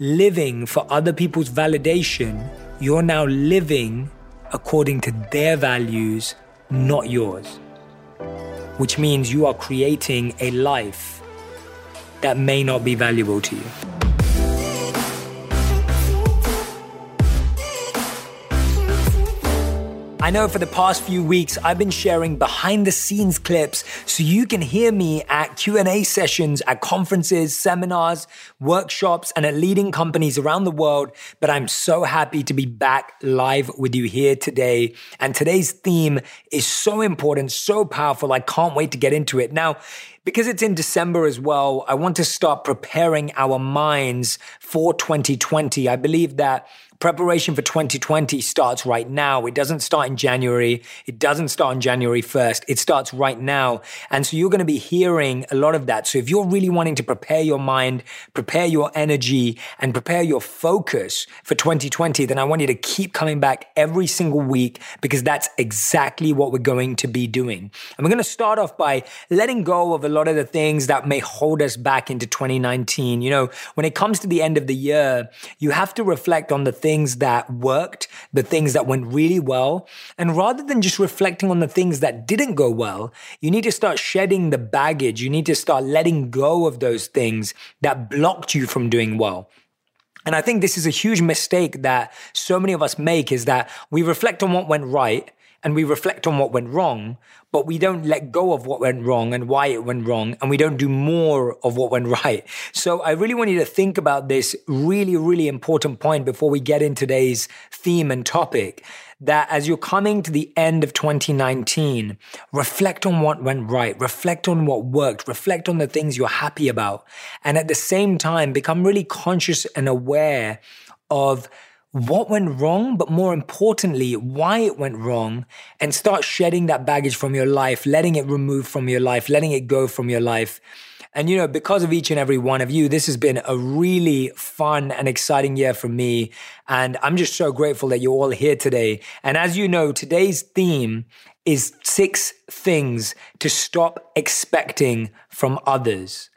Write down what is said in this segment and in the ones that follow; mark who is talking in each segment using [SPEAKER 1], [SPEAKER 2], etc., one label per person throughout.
[SPEAKER 1] living for other people's validation, you're now living according to their values, not yours. Which means you are creating a life that may not be valuable to you. I know for the past few weeks I've been sharing behind the scenes clips so you can hear me at Q&A sessions at conferences, seminars, workshops and at leading companies around the world, but I'm so happy to be back live with you here today. And today's theme is so important, so powerful. I can't wait to get into it. Now, because it's in December as well, I want to start preparing our minds for 2020. I believe that Preparation for 2020 starts right now. It doesn't start in January. It doesn't start on January 1st. It starts right now. And so you're going to be hearing a lot of that. So if you're really wanting to prepare your mind, prepare your energy, and prepare your focus for 2020, then I want you to keep coming back every single week because that's exactly what we're going to be doing. And we're going to start off by letting go of a lot of the things that may hold us back into 2019. You know, when it comes to the end of the year, you have to reflect on the things that worked, the things that went really well. And rather than just reflecting on the things that didn't go well, you need to start shedding the baggage. You need to start letting go of those things that blocked you from doing well. And I think this is a huge mistake that so many of us make is that we reflect on what went right and we reflect on what went wrong, but we don't let go of what went wrong and why it went wrong, and we don't do more of what went right. So I really want you to think about this really, really important point before we get in today's theme and topic. That as you're coming to the end of 2019, reflect on what went right, reflect on what worked, reflect on the things you're happy about, and at the same time, become really conscious and aware of what went wrong, but more importantly, why it went wrong, and start shedding that baggage from your life, letting it remove from your life, letting it go from your life. And, you know, because of each and every one of you, this has been a really fun and exciting year for me. And I'm just so grateful that you're all here today. And as you know, today's theme is six things to stop expecting from others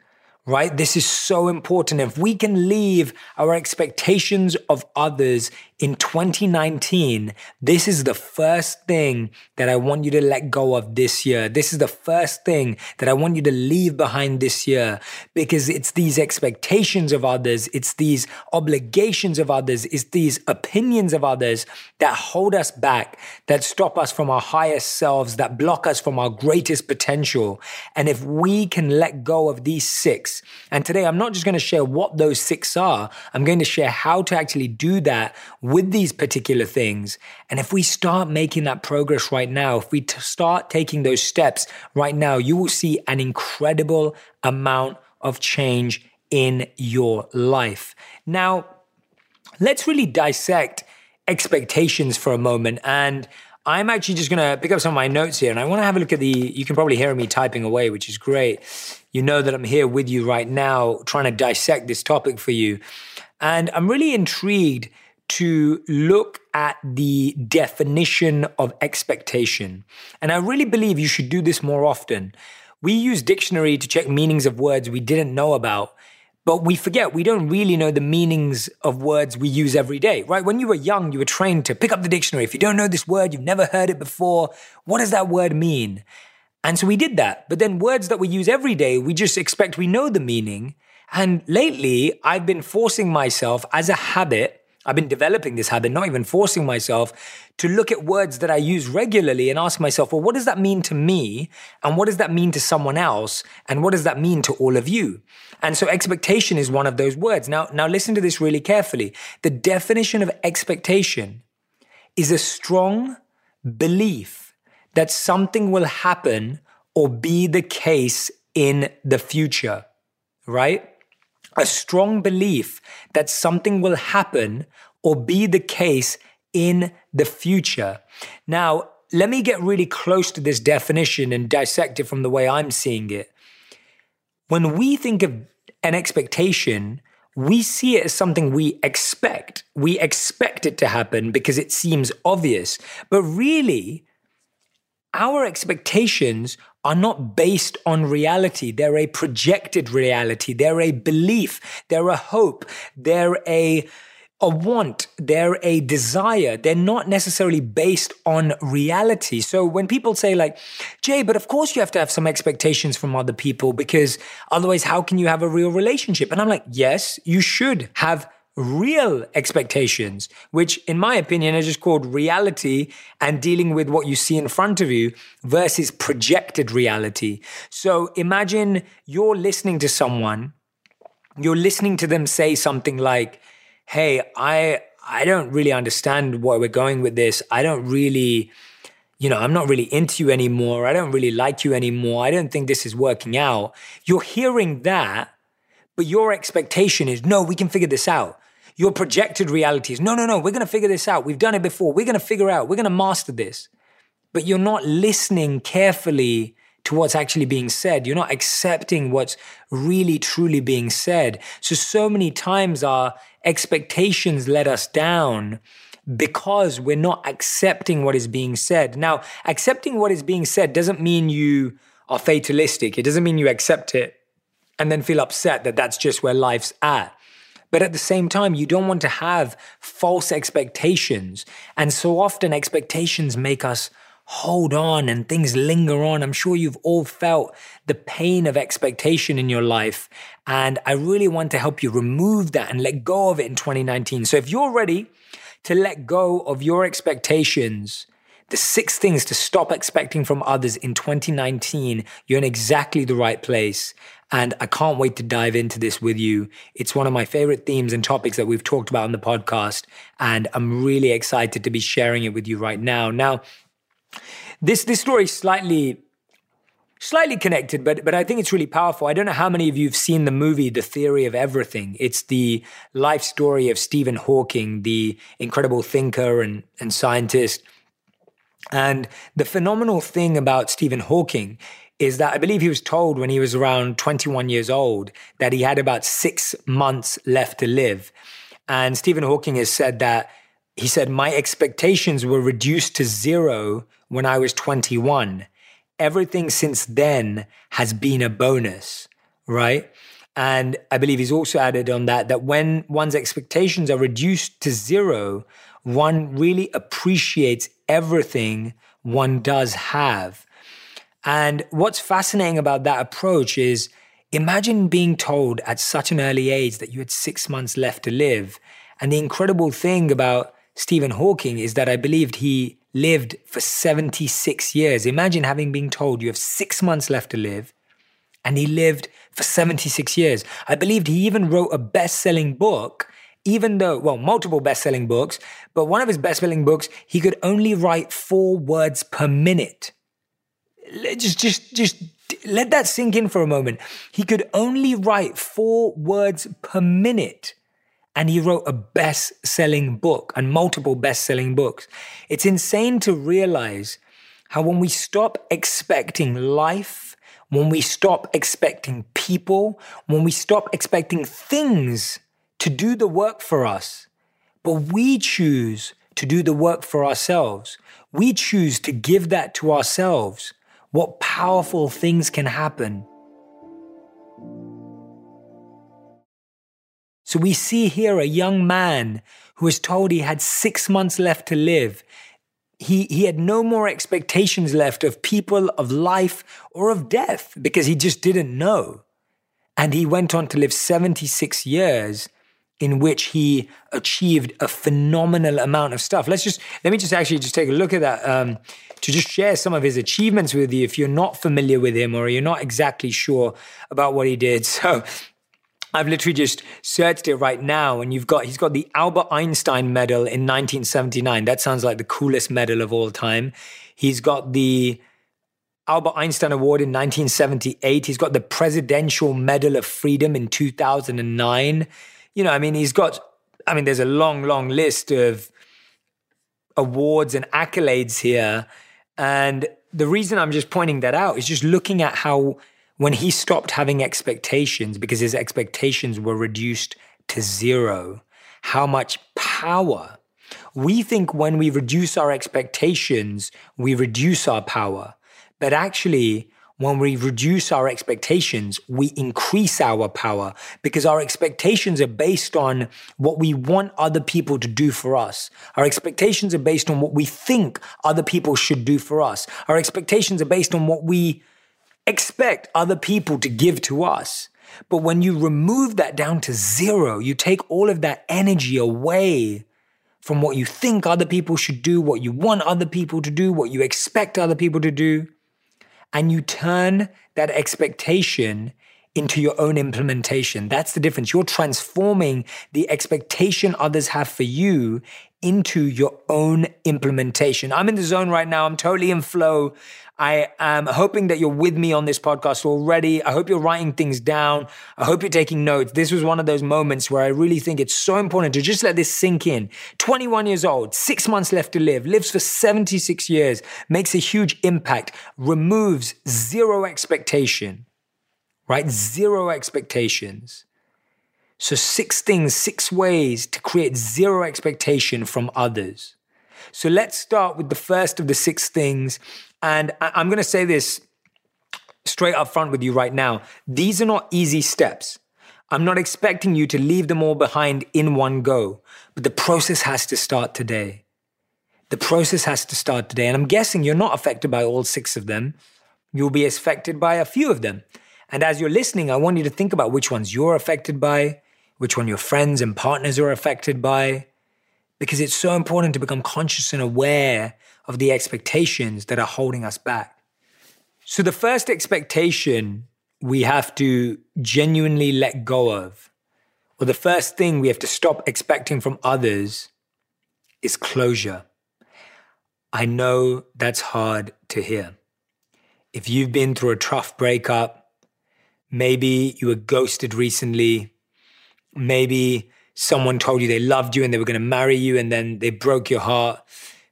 [SPEAKER 1] right? This is so important. If we can leave our expectations of others in 2019, this is the first thing that I want you to let go of this year. This is the first thing that I want you to leave behind this year because it's these expectations of others, it's these obligations of others, it's these opinions of others that hold us back, that stop us from our highest selves, that block us from our greatest potential. And if we can let go of these six, and today I'm not just going to share what those six are, I'm going to share how to actually do that with these particular things. And if we start making that progress right now, if we t- start taking those steps right now, you will see an incredible amount of change in your life. Now, let's really dissect expectations for a moment. And I'm actually just going to pick up some of my notes here and I want to have a look at the, you can probably hear me typing away, which is great. You know that I'm here with you right now trying to dissect this topic for you. And I'm really intrigued to look at the definition of expectation. And I really believe you should do this more often. We use dictionary to check meanings of words we didn't know about, but we forget we don't really know the meanings of words we use every day, right? When you were young, you were trained to pick up the dictionary. If you don't know this word, you've never heard it before, what does that word mean? And so we did that. But then words that we use every day, we just expect we know the meaning. And lately, I've been forcing myself as a habit I've been developing this habit, not even forcing myself to look at words that I use regularly and ask myself, well, what does that mean to me? And what does that mean to someone else? And what does that mean to all of you? And so expectation is one of those words. Now, now listen to this really carefully. The definition of expectation is a strong belief that something will happen or be the case in the future, right? A strong belief that something will happen or be the case in the future. Now, let me get really close to this definition and dissect it from the way I'm seeing it. When we think of an expectation, we see it as something we expect. We expect it to happen because it seems obvious. But really, our expectations are not based on reality. They're a projected reality. They're a belief. They're a hope. They're a a want, they're a desire. They're not necessarily based on reality. So when people say, like, Jay, but of course you have to have some expectations from other people because otherwise, how can you have a real relationship? And I'm like, yes, you should have real expectations, which in my opinion are just called reality and dealing with what you see in front of you versus projected reality. So imagine you're listening to someone, you're listening to them say something like, Hey, I, I don't really understand where we're going with this. I don't really, you know, I'm not really into you anymore. I don't really like you anymore. I don't think this is working out. You're hearing that but your expectation is, no, we can figure this out. Your projected reality is, no, no, no, we're going to figure this out. We've done it before. We're going to figure out. We're going to master this. But you're not listening carefully to what's actually being said. You're not accepting what's really, truly being said. So, so many times our expectations let us down because we're not accepting what is being said. Now, accepting what is being said doesn't mean you are fatalistic. It doesn't mean you accept it and then feel upset that that's just where life's at. But at the same time, you don't want to have false expectations. And so often, expectations make us hold on and things linger on. I'm sure you've all felt the pain of expectation in your life. And I really want to help you remove that and let go of it in 2019. So if you're ready to let go of your expectations, the six things to stop expecting from others in 2019, you're in exactly the right place. And I can't wait to dive into this with you. It's one of my favorite themes and topics that we've talked about on the podcast. And I'm really excited to be sharing it with you right now. Now, this, this story is slightly slightly connected, but but I think it's really powerful. I don't know how many of you have seen the movie The Theory of Everything. It's the life story of Stephen Hawking, the incredible thinker and, and scientist. And the phenomenal thing about Stephen Hawking is that I believe he was told when he was around 21 years old that he had about six months left to live. And Stephen Hawking has said that he said, My expectations were reduced to zero when I was 21. Everything since then has been a bonus, right? And I believe he's also added on that that when one's expectations are reduced to zero, one really appreciates everything one does have. And what's fascinating about that approach is imagine being told at such an early age that you had six months left to live. And the incredible thing about Stephen Hawking is that I believed he lived for 76 years. Imagine having been told you have six months left to live, and he lived for 76 years. I believed he even wrote a best selling book, even though, well, multiple best selling books, but one of his best selling books, he could only write four words per minute just just just let that sink in for a moment. He could only write four words per minute. And he wrote a best selling book and multiple best selling books. It's insane to realize how when we stop expecting life, when we stop expecting people, when we stop expecting things to do the work for us, but we choose to do the work for ourselves, we choose to give that to ourselves what powerful things can happen. So we see here a young man who was told he had six months left to live. He, he had no more expectations left of people, of life, or of death because he just didn't know. And he went on to live 76 years in which he achieved a phenomenal amount of stuff. Let's just, let me just actually just take a look at that. Um, to just share some of his achievements with you if you're not familiar with him or you're not exactly sure about what he did. So I've literally just searched it right now, and you've got he's got the Albert Einstein Medal in 1979. That sounds like the coolest medal of all time. He's got the Albert Einstein Award in 1978. He's got the Presidential Medal of Freedom in 2009. You know, I mean, he's got. I mean, there's a long, long list of awards and accolades here and the reason I'm just pointing that out is just looking at how when he stopped having expectations because his expectations were reduced to zero, how much power. We think when we reduce our expectations, we reduce our power. But actually, when we reduce our expectations, we increase our power because our expectations are based on what we want other people to do for us. Our expectations are based on what we think other people should do for us. Our expectations are based on what we expect other people to give to us. But when you remove that down to zero, you take all of that energy away from what you think other people should do, what you want other people to do, what you expect other people to do and you turn that expectation into your own implementation. That's the difference. You're transforming the expectation others have for you into your own implementation. I'm in the zone right now. I'm totally in flow. I am hoping that you're with me on this podcast already. I hope you're writing things down. I hope you're taking notes. This was one of those moments where I really think it's so important to just let this sink in. 21 years old, six months left to live, lives for 76 years, makes a huge impact, removes zero expectation, right? Zero expectations. So, six things, six ways to create zero expectation from others. So, let's start with the first of the six things. And I'm going to say this straight up front with you right now. These are not easy steps. I'm not expecting you to leave them all behind in one go, but the process has to start today. The process has to start today. And I'm guessing you're not affected by all six of them. You'll be affected by a few of them. And as you're listening, I want you to think about which ones you're affected by, which one your friends and partners are affected by, because it's so important to become conscious and aware of the expectations that are holding us back. So, the first expectation we have to genuinely let go of, or the first thing we have to stop expecting from others, is closure. I know that's hard to hear. If you've been through a tough breakup, maybe you were ghosted recently, Maybe someone told you they loved you and they were going to marry you and then they broke your heart.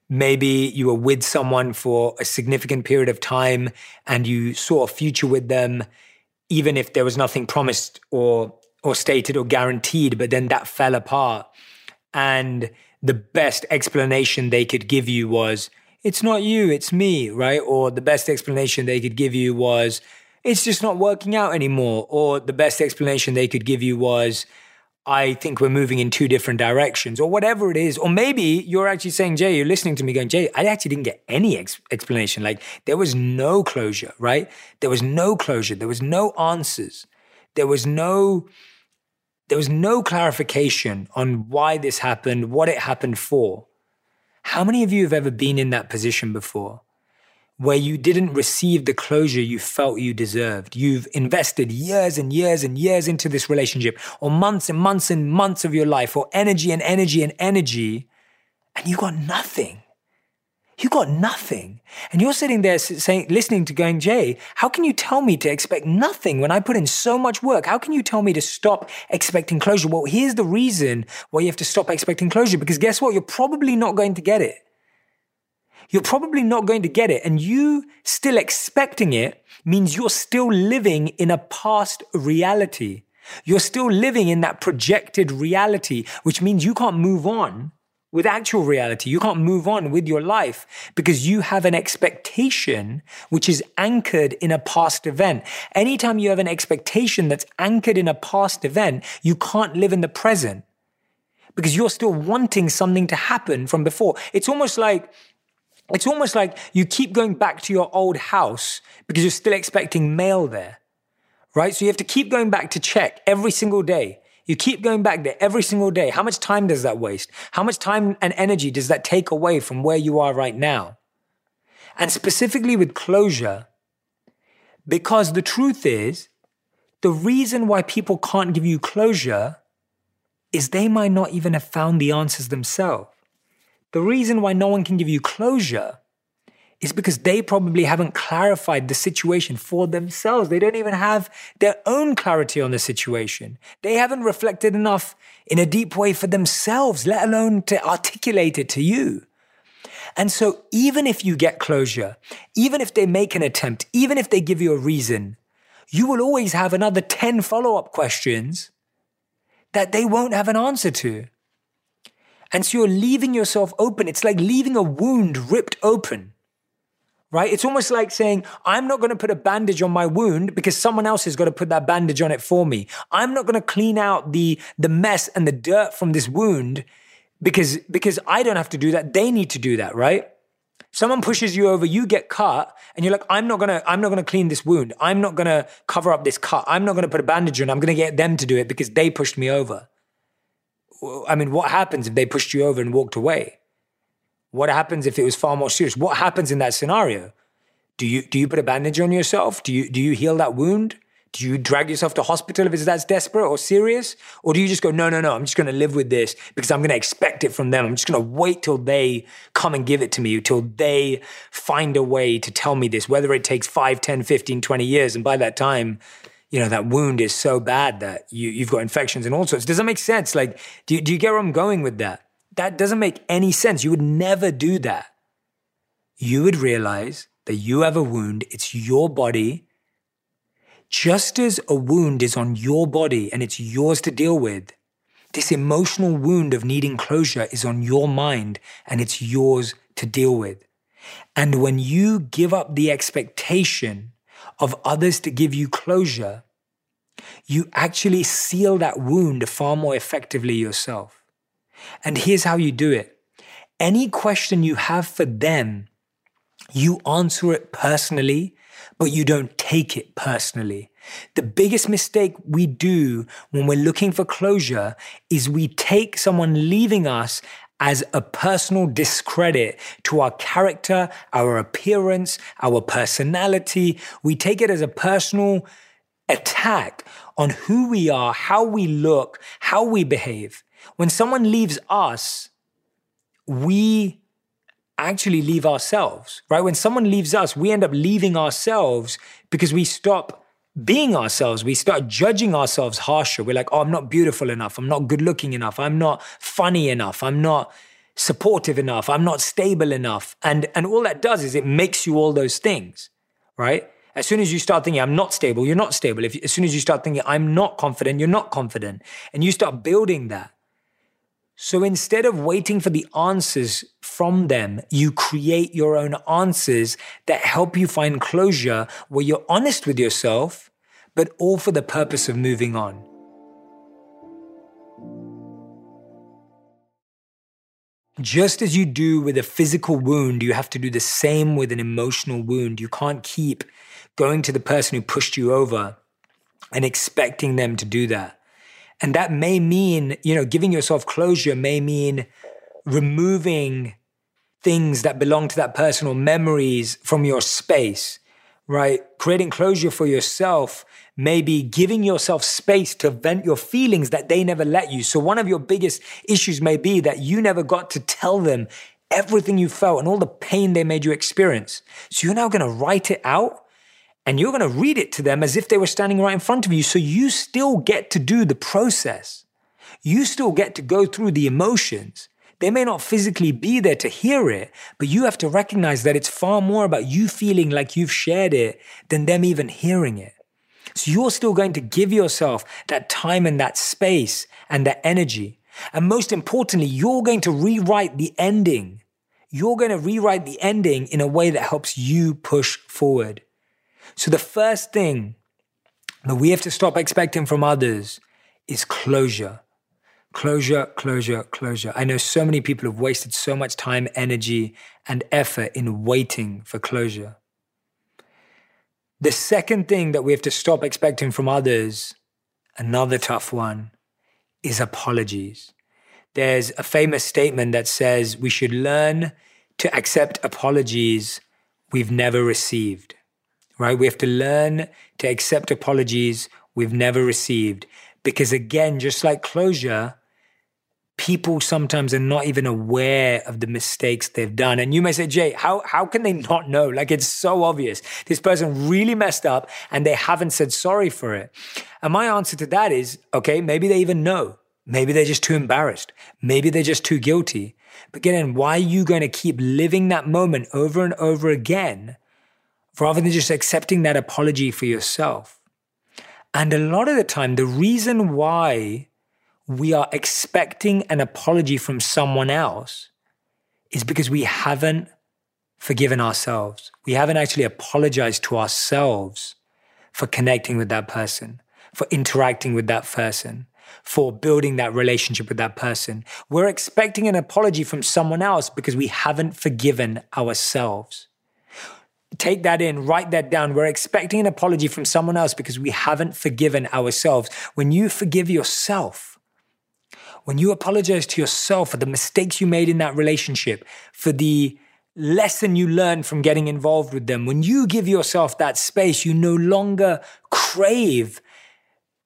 [SPEAKER 1] Maybe you were with someone for a significant period of time and you saw a future with them, even if there was nothing promised or or stated or guaranteed, but then that fell apart. And the best explanation they could give you was, it's not you, it's me, right? Or the best explanation they could give you was, it's just not working out anymore. Or the best explanation they could give you was, I think we're moving in two different directions, or whatever it is. Or maybe you're actually saying, Jay, you're listening to me going, Jay, I actually didn't get any ex- explanation. Like there was no closure, right? There was no closure. There was no answers. There was no, there was no clarification on why this happened, what it happened for. How many of you have ever been in that position before? Where you didn't receive the closure you felt you deserved. You've invested years and years and years into this relationship, or months and months and months of your life, or energy and energy and energy, and you got nothing. You got nothing. And you're sitting there saying, listening to going, Jay, how can you tell me to expect nothing when I put in so much work? How can you tell me to stop expecting closure? Well, here's the reason why you have to stop expecting closure, because guess what? You're probably not going to get it you're probably not going to get it. And you still expecting it means you're still living in a past reality. You're still living in that projected reality, which means you can't move on with actual reality. You can't move on with your life because you have an expectation which is anchored in a past event. Anytime you have an expectation that's anchored in a past event, you can't live in the present because you're still wanting something to happen from before. It's almost like it's almost like you keep going back to your old house because you're still expecting mail there, right? So you have to keep going back to check every single day. You keep going back there every single day. How much time does that waste? How much time and energy does that take away from where you are right now? And specifically with closure, because the truth is, the reason why people can't give you closure is they might not even have found the answers themselves. The reason why no one can give you closure is because they probably haven't clarified the situation for themselves. They don't even have their own clarity on the situation. They haven't reflected enough in a deep way for themselves, let alone to articulate it to you. And so, even if you get closure, even if they make an attempt, even if they give you a reason, you will always have another 10 follow up questions that they won't have an answer to. And so you're leaving yourself open. It's like leaving a wound ripped open, right? It's almost like saying, I'm not going to put a bandage on my wound because someone else has got to put that bandage on it for me. I'm not going to clean out the, the mess and the dirt from this wound because, because I don't have to do that. They need to do that, right? Someone pushes you over, you get cut, and you're like, I'm not gonna, I'm not gonna clean this wound. I'm not gonna cover up this cut. I'm not gonna put a bandage on. I'm gonna get them to do it because they pushed me over. I mean, what happens if they pushed you over and walked away? What happens if it was far more serious? What happens in that scenario? Do you do you put a bandage on yourself? Do you do you heal that wound? Do you drag yourself to hospital if it's that desperate or serious? Or do you just go, no, no, no, I'm just gonna live with this because I'm gonna expect it from them. I'm just gonna wait till they come and give it to me, till they find a way to tell me this, whether it takes 5, 10, 15, 20 years. And by that time, you know, that wound is so bad that you, you've got infections and all sorts. Does that make sense? Like, do do you get where I'm going with that? That doesn't make any sense. You would never do that. You would realize that you have a wound, it's your body. Just as a wound is on your body and it's yours to deal with, this emotional wound of needing closure is on your mind and it's yours to deal with. And when you give up the expectation of others to give you closure, you actually seal that wound far more effectively yourself. And here's how you do it any question you have for them, you answer it personally, but you don't take it personally. The biggest mistake we do when we're looking for closure is we take someone leaving us as a personal discredit to our character, our appearance, our personality. We take it as a personal attack on who we are, how we look, how we behave. When someone leaves us, we actually leave ourselves, right? When someone leaves us, we end up leaving ourselves because we stop being ourselves. We start judging ourselves harsher. We're like, oh, I'm not beautiful enough. I'm not good looking enough. I'm not funny enough. I'm not supportive enough. I'm not stable enough. And, and all that does is it makes you all those things, right? As soon as you start thinking, I'm not stable, you're not stable. If, as soon as you start thinking, I'm not confident, you're not confident. And you start building that. So instead of waiting for the answers from them, you create your own answers that help you find closure where you're honest with yourself, but all for the purpose of moving on. Just as you do with a physical wound, you have to do the same with an emotional wound. You can't keep going to the person who pushed you over and expecting them to do that. And that may mean, you know, giving yourself closure may mean removing things that belong to that person or memories from your space, right? Creating closure for yourself may be giving yourself space to vent your feelings that they never let you. So one of your biggest issues may be that you never got to tell them everything you felt and all the pain they made you experience. So you're now going to write it out and you're going to read it to them as if they were standing right in front of you. So you still get to do the process. You still get to go through the emotions. They may not physically be there to hear it, but you have to recognize that it's far more about you feeling like you've shared it than them even hearing it. So you're still going to give yourself that time and that space and that energy. And most importantly, you're going to rewrite the ending. You're going to rewrite the ending in a way that helps you push forward. So the first thing that we have to stop expecting from others is closure. Closure, closure, closure. I know so many people have wasted so much time, energy, and effort in waiting for closure. The second thing that we have to stop expecting from others, another tough one, is apologies. There's a famous statement that says we should learn to accept apologies we've never received right? We have to learn to accept apologies we've never received. Because again, just like closure, people sometimes are not even aware of the mistakes they've done. And you may say, Jay, how, how can they not know? Like it's so obvious. This person really messed up and they haven't said sorry for it. And my answer to that is, okay, maybe they even know. Maybe they're just too embarrassed. Maybe they're just too guilty. But again, why are you going to keep living that moment over and over again rather than just accepting that apology for yourself. And a lot of the time, the reason why we are expecting an apology from someone else is because we haven't forgiven ourselves. We haven't actually apologized to ourselves for connecting with that person, for interacting with that person, for building that relationship with that person. We're expecting an apology from someone else because we haven't forgiven ourselves. Take that in, write that down. We're expecting an apology from someone else because we haven't forgiven ourselves. When you forgive yourself, when you apologize to yourself for the mistakes you made in that relationship, for the lesson you learn from getting involved with them. When you give yourself that space, you no longer crave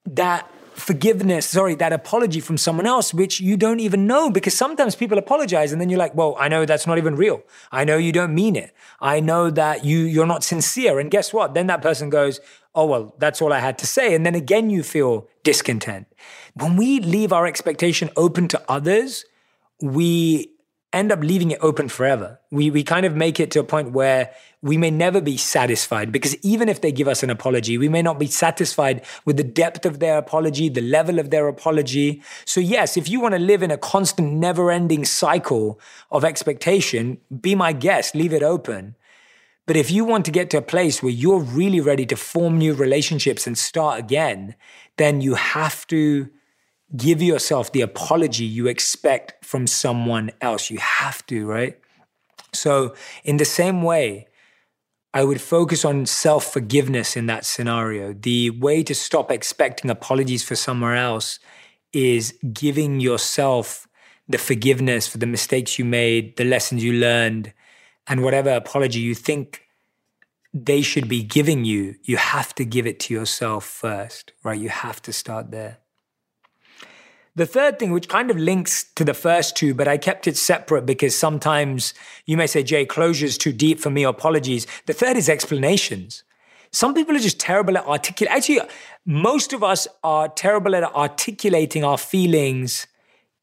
[SPEAKER 1] that forgiveness, sorry, that apology from someone else, which you don't even know. Because sometimes people apologize and then you're like, well, I know that's not even real. I know you don't mean it. I know that you, you're not sincere. And guess what? Then that person goes, oh, well, that's all I had to say. And then again, you feel discontent. When we leave our expectation open to others, we end up leaving it open forever. We, we kind of make it to a point where we may never be satisfied because even if they give us an apology, we may not be satisfied with the depth of their apology, the level of their apology. So, yes, if you want to live in a constant, never ending cycle of expectation, be my guest, leave it open. But if you want to get to a place where you're really ready to form new relationships and start again, then you have to give yourself the apology you expect from someone else. You have to, right? So, in the same way, I would focus on self forgiveness in that scenario. The way to stop expecting apologies for somewhere else is giving yourself the forgiveness for the mistakes you made, the lessons you learned, and whatever apology you think they should be giving you, you have to give it to yourself first, right? You have to start there. The third thing, which kind of links to the first two, but I kept it separate because sometimes you may say, Jay, closure is too deep for me, apologies. The third is explanations. Some people are just terrible at articulating. Actually, most of us are terrible at articulating our feelings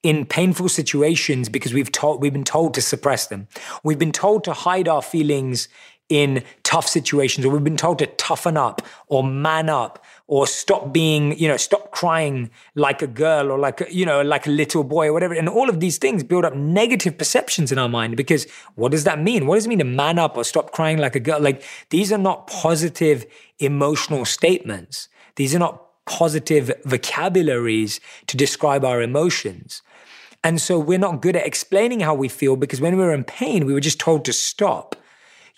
[SPEAKER 1] in painful situations because we've told we've been told to suppress them. We've been told to hide our feelings in tough situations, or we've been told to toughen up or man up or stop being, you know, stop crying like a girl or like, a, you know, like a little boy or whatever. And all of these things build up negative perceptions in our mind because what does that mean? What does it mean to man up or stop crying like a girl? Like these are not positive emotional statements. These are not positive vocabularies to describe our emotions. And so we're not good at explaining how we feel because when we were in pain, we were just told to stop.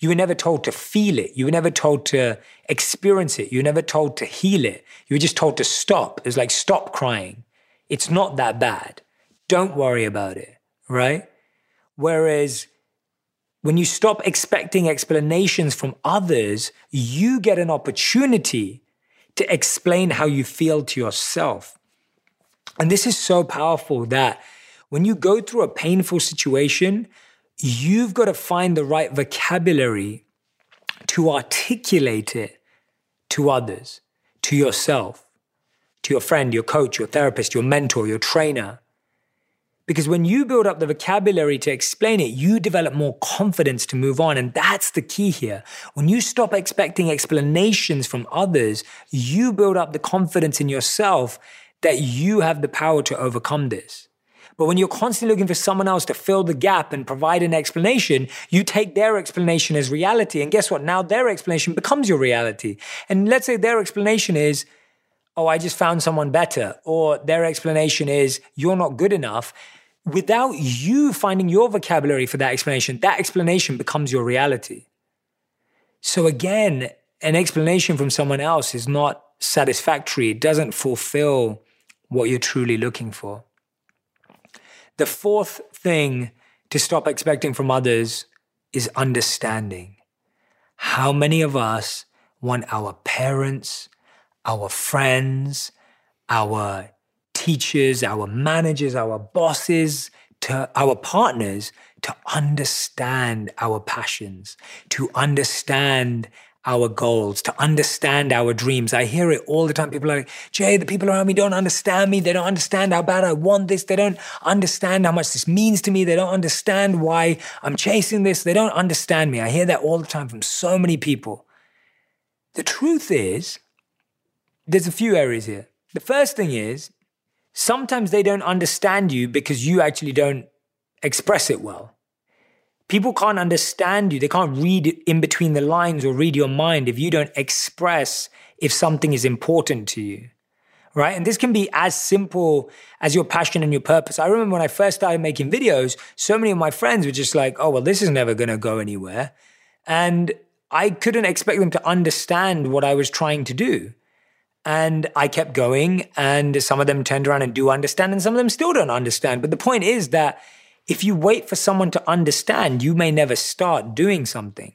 [SPEAKER 1] You were never told to feel it. You were never told to experience it. You were never told to heal it. You were just told to stop. It's like, stop crying. It's not that bad. Don't worry about it, right? Whereas when you stop expecting explanations from others, you get an opportunity to explain how you feel to yourself. And this is so powerful that when you go through a painful situation, you've got to find the right vocabulary to articulate it to others, to yourself, to your friend, your coach, your therapist, your mentor, your trainer. Because when you build up the vocabulary to explain it, you develop more confidence to move on. And that's the key here. When you stop expecting explanations from others, you build up the confidence in yourself that you have the power to overcome this. But when you're constantly looking for someone else to fill the gap and provide an explanation, you take their explanation as reality. And guess what? Now their explanation becomes your reality. And let's say their explanation is, oh, I just found someone better. Or their explanation is, you're not good enough. Without you finding your vocabulary for that explanation, that explanation becomes your reality. So again, an explanation from someone else is not satisfactory. It doesn't fulfill what you're truly looking for. The fourth thing to stop expecting from others is understanding. How many of us want our parents, our friends, our teachers, our managers, our bosses, to our partners to understand our passions, to understand our goals, to understand our dreams. I hear it all the time. People are like, Jay, the people around me don't understand me. They don't understand how bad I want this. They don't understand how much this means to me. They don't understand why I'm chasing this. They don't understand me. I hear that all the time from so many people. The truth is, there's a few areas here. The first thing is, sometimes they don't understand you because you actually don't express it well. People can't understand you. They can't read in between the lines or read your mind if you don't express if something is important to you. Right. And this can be as simple as your passion and your purpose. I remember when I first started making videos, so many of my friends were just like, oh, well, this is never going to go anywhere. And I couldn't expect them to understand what I was trying to do. And I kept going, and some of them turned around and do understand, and some of them still don't understand. But the point is that if you wait for someone to understand, you may never start doing something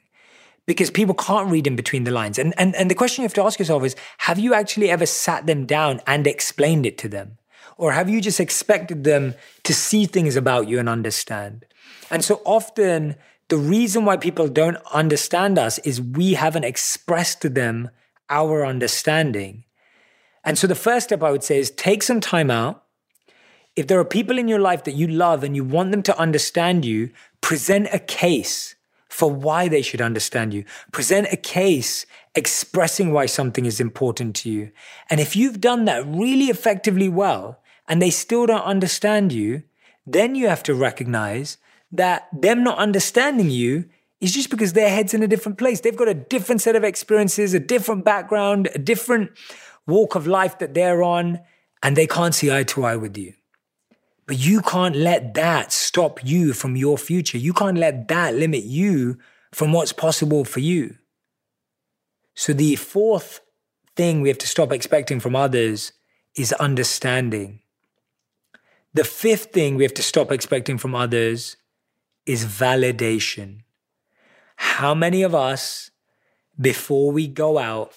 [SPEAKER 1] because people can't read in between the lines. And, and, and the question you have to ask yourself is have you actually ever sat them down and explained it to them? Or have you just expected them to see things about you and understand? And so often, the reason why people don't understand us is we haven't expressed to them our understanding. And so the first step I would say is take some time out. If there are people in your life that you love and you want them to understand you, present a case for why they should understand you. Present a case expressing why something is important to you. And if you've done that really effectively well and they still don't understand you, then you have to recognize that them not understanding you is just because their head's in a different place. They've got a different set of experiences, a different background, a different walk of life that they're on, and they can't see eye to eye with you. But you can't let that stop you from your future. You can't let that limit you from what's possible for you. So, the fourth thing we have to stop expecting from others is understanding. The fifth thing we have to stop expecting from others is validation. How many of us, before we go out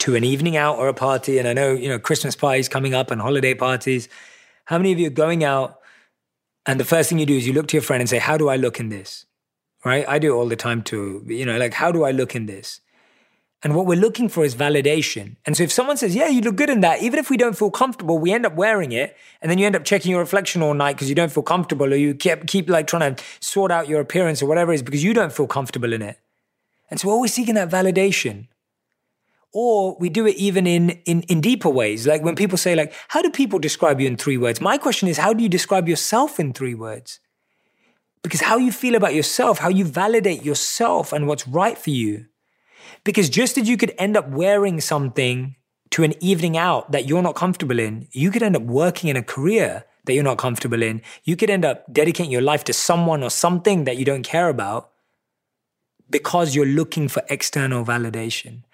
[SPEAKER 1] to an evening out or a party, and I know, you know, Christmas parties coming up and holiday parties, how many of you are going out and the first thing you do is you look to your friend and say, How do I look in this? Right? I do it all the time too. You know, like, how do I look in this? And what we're looking for is validation. And so if someone says, yeah, you look good in that, even if we don't feel comfortable, we end up wearing it. And then you end up checking your reflection all night because you don't feel comfortable or you keep, keep like trying to sort out your appearance or whatever it is because you don't feel comfortable in it. And so we're always seeking that validation. Or we do it even in, in, in deeper ways. Like when people say like, how do people describe you in three words? My question is, how do you describe yourself in three words? Because how you feel about yourself, how you validate yourself and what's right for you. Because just as you could end up wearing something to an evening out that you're not comfortable in, you could end up working in a career that you're not comfortable in. You could end up dedicating your life to someone or something that you don't care about because you're looking for external validation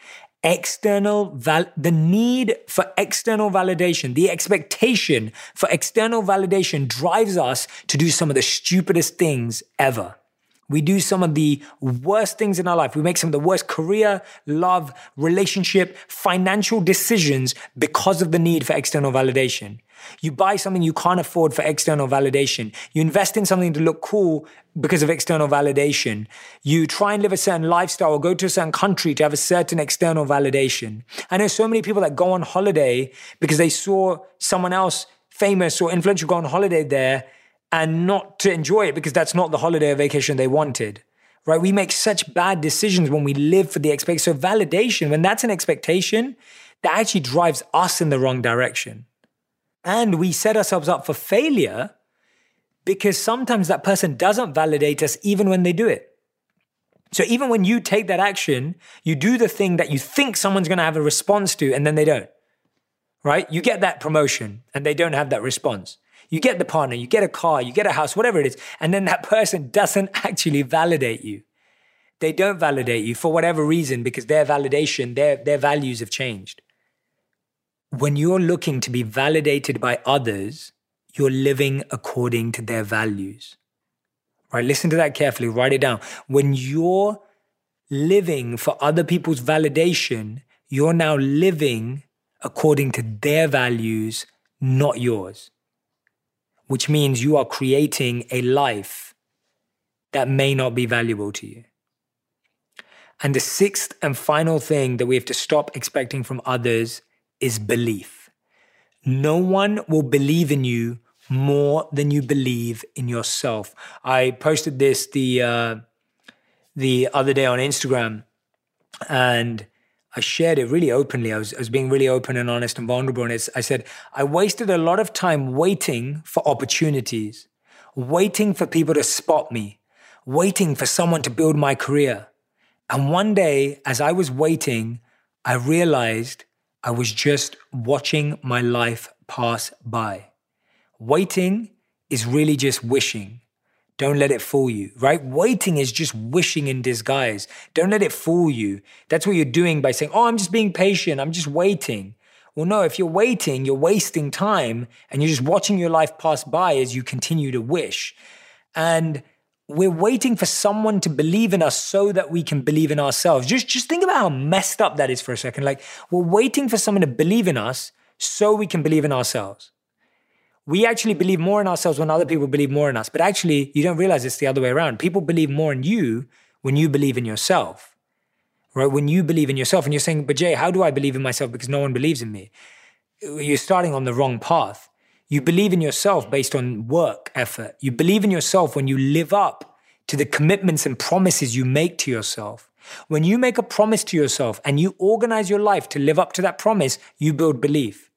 [SPEAKER 1] external val- the need for external validation the expectation for external validation drives us to do some of the stupidest things ever. We do some of the worst things in our life. We make some of the worst career love relationship financial decisions because of the need for external validation you buy something you can't afford for external validation. You invest in something to look cool because of external validation. You try and live a certain lifestyle or go to a certain country to have a certain external validation. I know so many people that go on holiday because they saw someone else famous or influential go on holiday there and not to enjoy it because that's not the holiday or vacation they wanted. Right? We make such bad decisions when we live for the expectation. So validation, when that's an expectation, that actually drives us in the wrong direction. And we set ourselves up for failure because sometimes that person doesn't validate us even when they do it. So even when you take that action, you do the thing that you think someone's going to have a response to and then they don't. Right? You get that promotion and they don't have that response. You get the partner, you get a car, you get a house, whatever it is, and then that person doesn't actually validate you. They don't validate you for whatever reason because their validation, their, their values have changed when you're looking to be validated by others, you're living according to their values. Right? Listen to that carefully, write it down. When you're living for other people's validation, you're now living according to their values, not yours. Which means you are creating a life that may not be valuable to you. And the sixth and final thing that we have to stop expecting from others is belief. No one will believe in you more than you believe in yourself. I posted this the uh, the other day on Instagram, and I shared it really openly. I was, I was being really open and honest and vulnerable. And I said, I wasted a lot of time waiting for opportunities, waiting for people to spot me, waiting for someone to build my career. And one day, as I was waiting, I realized I was just watching my life pass by. Waiting is really just wishing. Don't let it fool you, right? Waiting is just wishing in disguise. Don't let it fool you. That's what you're doing by saying, Oh, I'm just being patient. I'm just waiting. Well, no, if you're waiting, you're wasting time and you're just watching your life pass by as you continue to wish. And we're waiting for someone to believe in us so that we can believe in ourselves. Just, just think about how messed up that is for a second. Like, we're waiting for someone to believe in us so we can believe in ourselves. We actually believe more in ourselves when other people believe more in us. But actually, you don't realize it's the other way around. People believe more in you when you believe in yourself, right? When you believe in yourself and you're saying, but Jay, how do I believe in myself? Because no one believes in me. You're starting on the wrong path. You believe in yourself based on work effort. You believe in yourself when you live up to the commitments and promises you make to yourself. When you make a promise to yourself and you organize your life to live up to that promise, you build belief.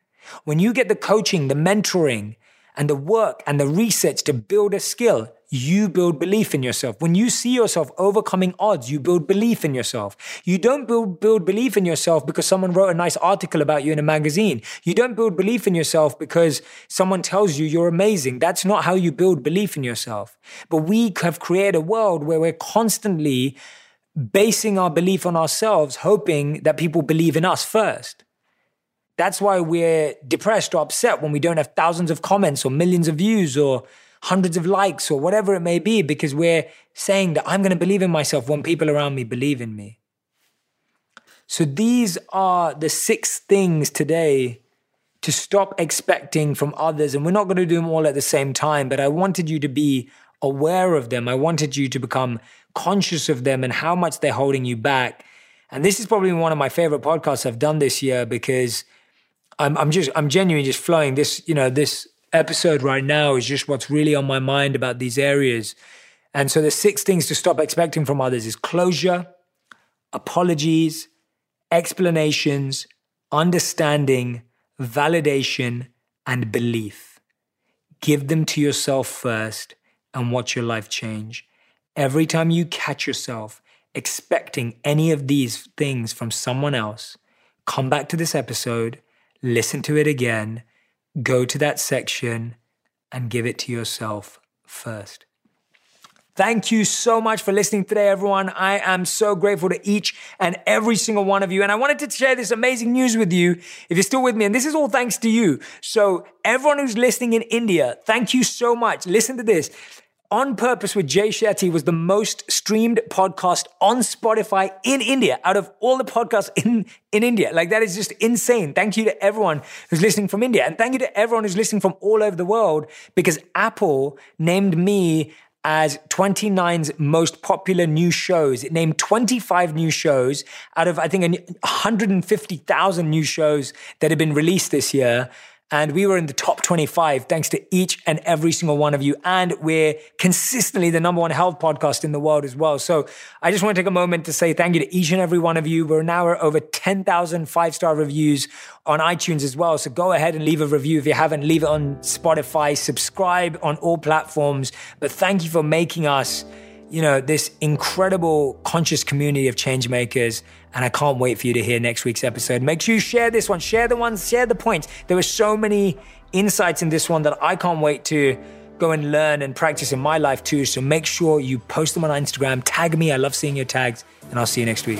[SPEAKER 1] When you get the coaching, the mentoring, and the work and the research to build a skill, you build belief in yourself. When you see yourself overcoming odds, you build belief in yourself. You don't build, build belief in yourself because someone wrote a nice article about you in a magazine. You don't build belief in yourself because someone tells you you're amazing. That's not how you build belief in yourself. But we have created a world where we're constantly basing our belief on ourselves, hoping that people believe in us first. That's why we're depressed or upset when we don't have thousands of comments or millions of views or hundreds of likes or whatever it may be, because we're saying that I'm going to believe in myself when people around me believe in me. So these are the six things today to stop expecting from others. And we're not going to do them all at the same time, but I wanted you to be aware of them. I wanted you to become conscious of them and how much they're holding you back. And this is probably one of my favorite podcasts I've done this year because I'm I'm just I'm genuinely just flowing. This you know this episode right now is just what's really on my mind about these areas. And so the six things to stop expecting from others is closure, apologies, explanations, understanding, validation, and belief. Give them to yourself first and watch your life change. Every time you catch yourself expecting any of these things from someone else, come back to this episode listen to it again, go to that section, and give it to yourself first. Thank you so much for listening today, everyone. I am so grateful to each and every single one of you. And I wanted to share this amazing news with you if you're still with me. And this is all thanks to you. So, everyone who's listening in India, thank you so much. Listen to this. On Purpose with Jay Shetty was the most streamed podcast on Spotify in India out of all the podcasts in, in India. Like that is just insane. Thank you to everyone who's listening from India. And thank you to everyone who's listening from all over the world because Apple named me as 29's most popular new shows. It named 25 new shows out of, I think, 150,000 new shows that have been released this year. And we were in the top 25 thanks to each and every single one of you. And we're consistently the number one health podcast in the world as well. So I just want to take a moment to say thank you to each and every one of you. We're now at over 10,000 five star reviews on iTunes as well. So go ahead and leave a review if you haven't. Leave it on Spotify, subscribe on all platforms. But thank you for making us you know, this incredible conscious community of change makers. And I can't wait for you to hear next week's episode. Make sure you share this one, share the ones, share the points. There were so many insights in this one that I can't wait to go and learn and practice in my life too. So make sure you post them on Instagram, tag me. I love seeing your tags, and I'll see you next week.